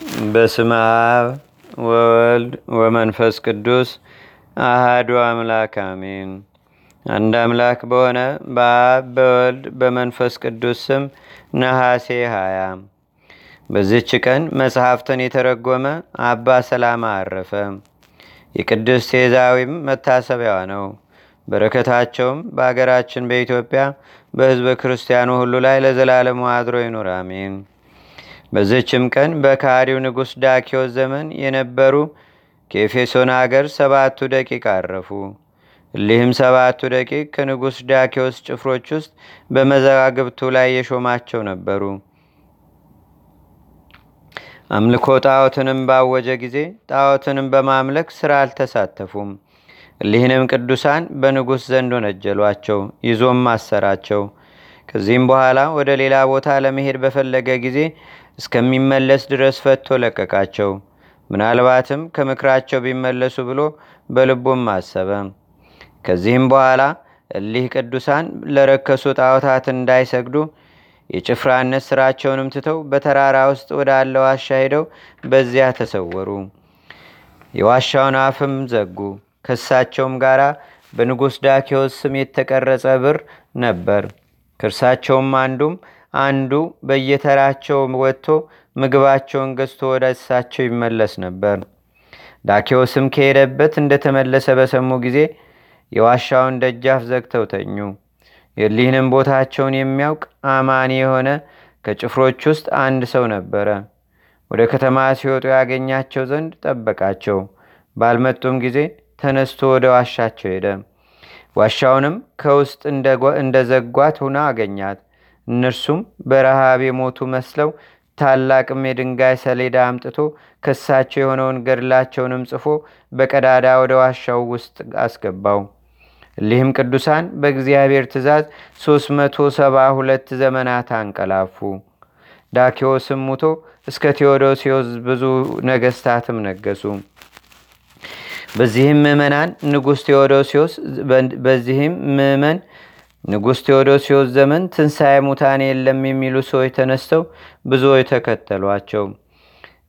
በስመ አብ ወወልድ ወመንፈስ ቅዱስ አህዱ አምላክ አሜን። አንድ አምላክ በሆነ በአብ በወልድ በመንፈስ ቅዱስ ስም ነሐሴ ሃያ በዚች ቀን መጽሐፍትን የተረጎመ አባ ሰላማ አረፈ። የቅዱስ ቴዛዊም መታሰቢያዋ ነው። በረከታቸውም በአገራችን በኢትዮጵያ በሕዝበ ክርስቲያኑ ሁሉ ላይ ለዘላለሙ አድሮ ይኑር፣ አሜን። በዝችም ቀን በካሪው ንጉሥ ዳኪዎስ ዘመን የነበሩ ከኤፌሶን አገር ሰባቱ ደቂቅ አረፉ። እሊህም ሰባቱ ደቂቅ ከንጉሥ ዳኪዎስ ጭፍሮች ውስጥ በመዛግብቱ ላይ የሾማቸው ነበሩ። አምልኮ ጣዖትንም ባወጀ ጊዜ ጣዖትንም በማምለክ ሥራ አልተሳተፉም። እሊህንም ቅዱሳን በንጉሥ ዘንድ ወነጀሏቸው፣ ይዞም አሰራቸው። ከዚህም በኋላ ወደ ሌላ ቦታ ለመሄድ በፈለገ ጊዜ እስከሚመለስ ድረስ ፈቶ ለቀቃቸው። ምናልባትም ከምክራቸው ቢመለሱ ብሎ በልቡም አሰበ። ከዚህም በኋላ እሊህ ቅዱሳን ለረከሱ ጣዖታት እንዳይሰግዱ የጭፍራነት ስራቸውንም ትተው በተራራ ውስጥ ወዳለ ዋሻ ሄደው በዚያ ተሰወሩ። የዋሻውን አፍም ዘጉ። ከእሳቸውም ጋር በንጉሥ ዳኪዎስ ስም የተቀረጸ ብር ነበር። ከእርሳቸውም አንዱም አንዱ በየተራቸው ወጥቶ ምግባቸውን ገዝቶ ወደ እሳቸው ይመለስ ነበር። ዳኪዎስም ከሄደበት እንደተመለሰ በሰሙ ጊዜ የዋሻውን ደጃፍ ዘግተው ተኙ። የሊህንም ቦታቸውን የሚያውቅ አማኒ የሆነ ከጭፍሮች ውስጥ አንድ ሰው ነበረ። ወደ ከተማ ሲወጡ ያገኛቸው ዘንድ ጠበቃቸው። ባልመጡም ጊዜ ተነስቶ ወደ ዋሻቸው ሄደ። ዋሻውንም ከውስጥ እንደ ዘጓት ሁና አገኛት። እነርሱም በረሃብ የሞቱ መስለው ታላቅም የድንጋይ ሰሌዳ አምጥቶ ከሳቸው የሆነውን ገድላቸውንም ጽፎ በቀዳዳ ወደ ዋሻው ውስጥ አስገባው። እሊህም ቅዱሳን በእግዚአብሔር ትእዛዝ 372 ዘመናት አንቀላፉ። ዳኪዎስም ሙቶ እስከ ቴዎዶሲዎስ ብዙ ነገስታትም ነገሱ። በዚህም ምእመናን ንጉሥ ቴዎዶሲዎስ በዚህም ምእመን ንጉሥ ቴዎዶሲዎስ ዘመን ትንሣኤ ሙታን የለም የሚሉ ሰዎች ተነስተው ብዙዎች ተከተሏቸው።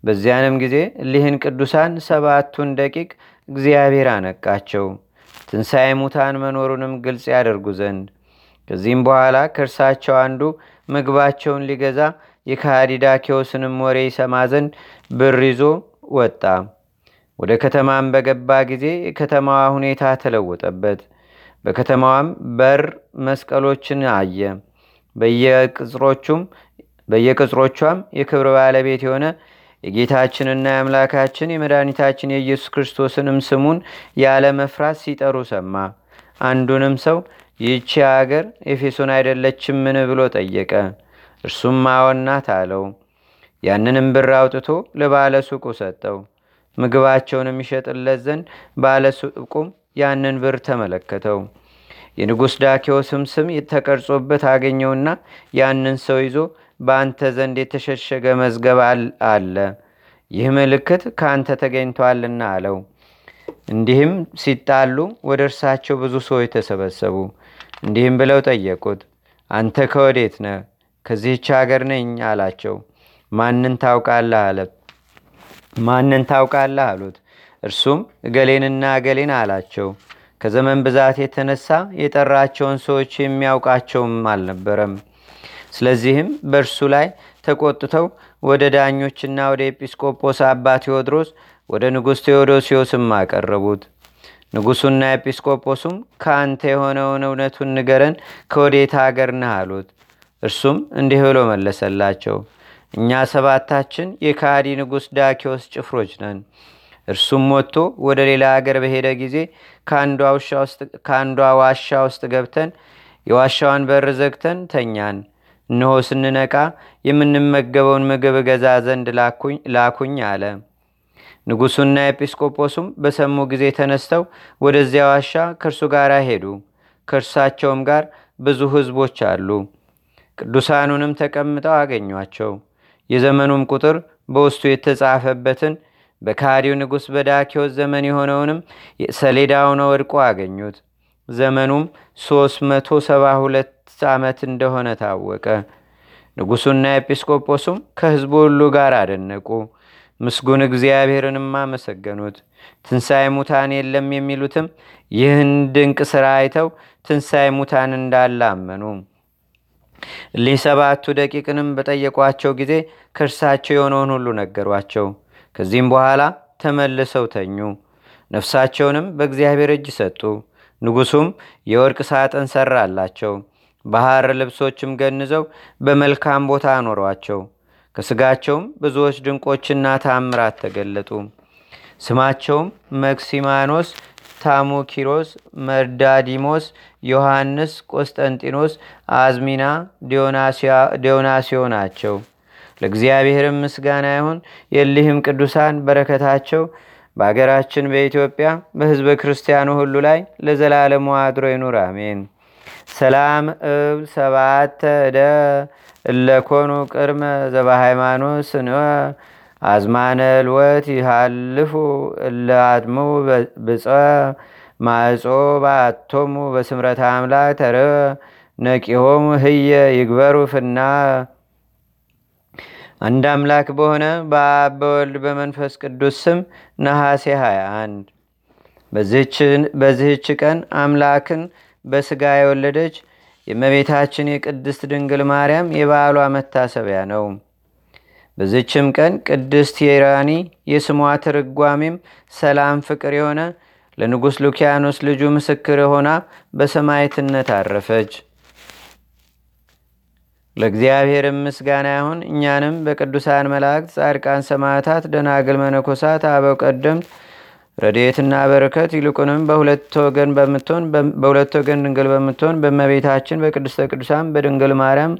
በዚያንም ጊዜ እሊህን ቅዱሳን ሰባቱን ደቂቅ እግዚአብሔር አነቃቸው፣ ትንሣኤ ሙታን መኖሩንም ግልጽ ያደርጉ ዘንድ። ከዚህም በኋላ ከእርሳቸው አንዱ ምግባቸውን ሊገዛ ዳኪዎስንም ወሬ ይሰማ ዘንድ ብር ይዞ ወጣ። ወደ ከተማም በገባ ጊዜ የከተማዋ ሁኔታ ተለወጠበት። በከተማዋም በር መስቀሎችን አየ። በየቅጽሮቿም የክብር ባለቤት የሆነ የጌታችንና የአምላካችን የመድኃኒታችን የኢየሱስ ክርስቶስንም ስሙን ያለ መፍራት ሲጠሩ ሰማ። አንዱንም ሰው ይህቺ አገር ኤፌሶን አይደለችምን ብሎ ጠየቀ። እርሱም አዎናት አለው። ያንንም ብር አውጥቶ ለባለ ሱቁ ሰጠው። ምግባቸውንም ይሸጥለት ዘንድ ባለ ሱቁም ያንን ብር ተመለከተው። የንጉሥ ዳኪዎስም ስም ተቀርጾበት አገኘውና ያንን ሰው ይዞ በአንተ ዘንድ የተሸሸገ መዝገብ አለ፣ ይህ ምልክት ከአንተ ተገኝቷልና አለው። እንዲህም ሲጣሉ ወደ እርሳቸው ብዙ ሰዎች ተሰበሰቡ። እንዲህም ብለው ጠየቁት፣ አንተ ከወዴት ነህ? ከዚህች አገር ነኝ አላቸው። ማንን ታውቃለህ አለ ማንን ታውቃለህ አሉት። እርሱም እገሌንና እገሌን አላቸው። ከዘመን ብዛት የተነሳ የጠራቸውን ሰዎች የሚያውቃቸውም አልነበረም። ስለዚህም በእርሱ ላይ ተቆጥተው ወደ ዳኞችና ወደ ኤጲስቆጶስ አባ ቴዎድሮስ ወደ ንጉሥ ቴዎዶሲዮስም አቀረቡት። ንጉሡና ኤጲስቆጶሱም ከአንተ የሆነውን እውነቱን ንገረን፣ ከወዴት አገር ነህ አሉት። እርሱም እንዲህ ብሎ መለሰላቸው እኛ ሰባታችን የካዲ ንጉሥ ዳኪዎስ ጭፍሮች ነን። እርሱም ወጥቶ ወደ ሌላ አገር በሄደ ጊዜ ከአንዷ ዋሻ ውስጥ ገብተን የዋሻዋን በር ዘግተን ተኛን። እነሆ ስንነቃ የምንመገበውን ምግብ እገዛ ዘንድ ላኩኝ አለ። ንጉሡና ኤጲስቆጶሱም በሰሙ ጊዜ ተነስተው ወደዚያ ዋሻ ከእርሱ ጋር ሄዱ። ከእርሳቸውም ጋር ብዙ ሕዝቦች አሉ። ቅዱሳኑንም ተቀምጠው አገኟቸው። የዘመኑም ቁጥር በውስጡ የተጻፈበትን በካዲው ንጉሥ በዳኪዎስ ዘመን የሆነውንም ሰሌዳውን ወድቆ አገኙት። ዘመኑም 372 ዓመት እንደሆነ ታወቀ። ንጉሡና ኤጲስቆጶሱም ከሕዝቡ ሁሉ ጋር አደነቁ። ምስጉን እግዚአብሔርንም አመሰገኑት። ትንሣኤ ሙታን የለም የሚሉትም ይህን ድንቅ ሥራ አይተው ትንሣኤ ሙታን እንዳለ እሊህ ሰባቱ ደቂቅንም በጠየቋቸው ጊዜ ከእርሳቸው የሆነውን ሁሉ ነገሯቸው። ከዚህም በኋላ ተመልሰው ተኙ። ነፍሳቸውንም በእግዚአብሔር እጅ ሰጡ። ንጉሡም የወርቅ ሳጥን ሠራላቸው። ባህር ልብሶችም ገንዘው በመልካም ቦታ አኖሯቸው። ከሥጋቸውም ብዙዎች ድንቆችና ታምራት ተገለጡ። ስማቸውም መክሲማኖስ፣ ታሙኪሮስ፣ መርዳዲሞስ፣ ዮሐንስ፣ ቆስጠንጢኖስ፣ አዝሚና፣ ዲዮናስዮ ናቸው። ለእግዚአብሔርም ምስጋና ይሁን። የሊህም ቅዱሳን በረከታቸው በአገራችን በኢትዮጵያ በሕዝበ ክርስቲያኑ ሁሉ ላይ ለዘላለሙ አድሮ ይኑር፣ አሜን። ሰላም እብል ሰባተ እደ እለኮኑ ቅድመ ዘበሃይማኖት ስንወ አዝማነ ልወት ይሃልፉ እለ አድሙ ብፀ ማጾ በአቶሙ በስምረት አምላክ ተረ ነቂሆሙ ህየ ይግበሩ ፍና አንድ አምላክ በሆነ በአብ በወልድ በመንፈስ ቅዱስ ስም ነሐሴ 21 በዚህች ቀን አምላክን በስጋ የወለደች የእመቤታችን የቅድስት ድንግል ማርያም የበዓሏ መታሰቢያ ነው። በዚችም ቀን ቅድስት የራኒ የስሟ ትርጓሜም ሰላም ፍቅር የሆነ ለንጉሥ ሉኪያኖስ ልጁ ምስክር ሆና በሰማይትነት አረፈች። ለእግዚአብሔርም ምስጋና ይሁን። እኛንም በቅዱሳን መላእክት፣ ጻድቃን፣ ሰማዕታት፣ ደናግል፣ መነኮሳት፣ አበው ቀደምት ረድኤትና በረከት ይልቁንም በሁለት ወገን በምትሆን ድንግል በምትሆን በእመቤታችን በቅድስተ ቅዱሳን በድንግል ማርያም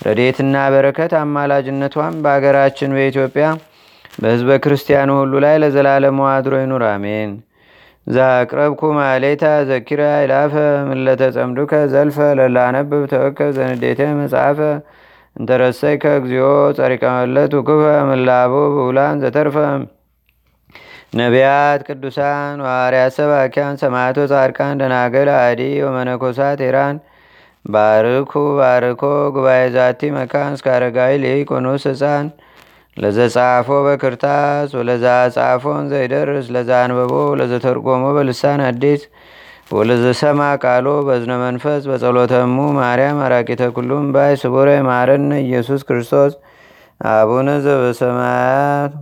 ረድኤትና በረከት አማላጅነቷም በአገራችን በኢትዮጵያ በሕዝበ ክርስቲያኑ ሁሉ ላይ ለዘላለሙ አድሮ ይኑር፣ አሜን። ዛቅረብኩ ማሌታ ዘኪራ ይላፈ ምለተ ጸምዱከ ዘልፈ ለላነብብ ተወከብ ዘንዴተ መጽሐፈ እንተረሰይከ እግዚኦ ጸሪቀመለት ውክፈ ምላቡ ብውላን ዘተርፈ ነቢያት፣ ቅዱሳን፣ ዋርያት፣ ሰባኪያን፣ ሰማዕቶ፣ ጻድቃን፣ ደናገል፣ አዲ ወመነኮሳት ኤራን ባርኩ ባርኮ ጉባኤ ዛቲ መካን እስከ አረጋዊ ሊቆኖስ ህፃን ለዘጻፎ በክርታስ ወለዛ ጻፎን ዘይደርስ ለዛ አንበቦ ለዘተርጎሞ በልሳን አዲስ ወለዘሰማ ቃሎ በዝነ መንፈስ በጸሎተሙ ማርያም አራቂተ ኩሉም ባይ ስቡረ ማረነ ኢየሱስ ክርስቶስ። አቡነ ዘበሰማያት